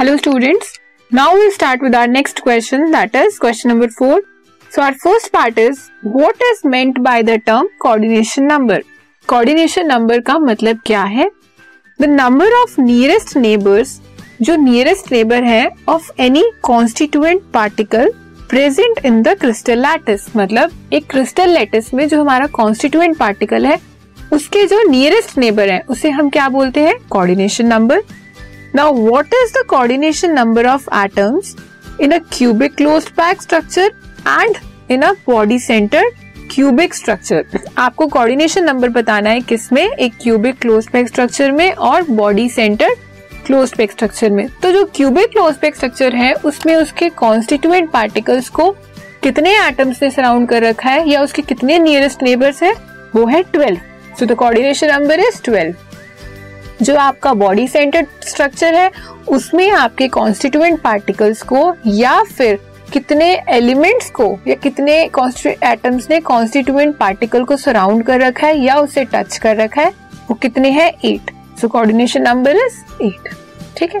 Hello students now we start with our next question that is question number four so our first part is what is meant by the term coordination number coordination number का मतलब क्या है? The number of nearest neighbours जो nearest neighbour है of any constituent particle present in the crystal lattice मतलब एक crystal lattice में जो हमारा कॉन्स्टिट्यूएंट पार्टिकल है, उसके जो नियरेस्ट नेबर है, उसे हम क्या बोलते हैं? Coordination number Now, what is the coordination number of atoms in a cubic closed pack structure and in a body centered cubic structure आपको कोऑर्डिनेशन नंबर बताना है किसमें? एक क्यूबिक क्लोज पैक स्ट्रक्चर में और body centre close pack structure में। तो जो क्यूबिक क्लोज पैक स्ट्रक्चर है उसमें उसके कॉन्स्टिट्यूएंट पार्टिकल्स को कितने एटम्स ने सराउंड कर रखा है या उसके कितने नियरेस्ट नेबर्स है? वो है twelve so the coordination number is twelve जो आपका बॉडी सेंटर स्ट्रक्चर है, उसमें आपके कॉन्स्टिट्यूएंट पार्टिकल्स को या फिर कितने एलिमेंट्स को या कितने एटम्स ने कॉन्स्टिट्यूएंट पार्टिकल को सराउंड कर रखा है या उसे टच कर रखा है, वो कितने हैं? Eight so coordination number is eight ठीक है?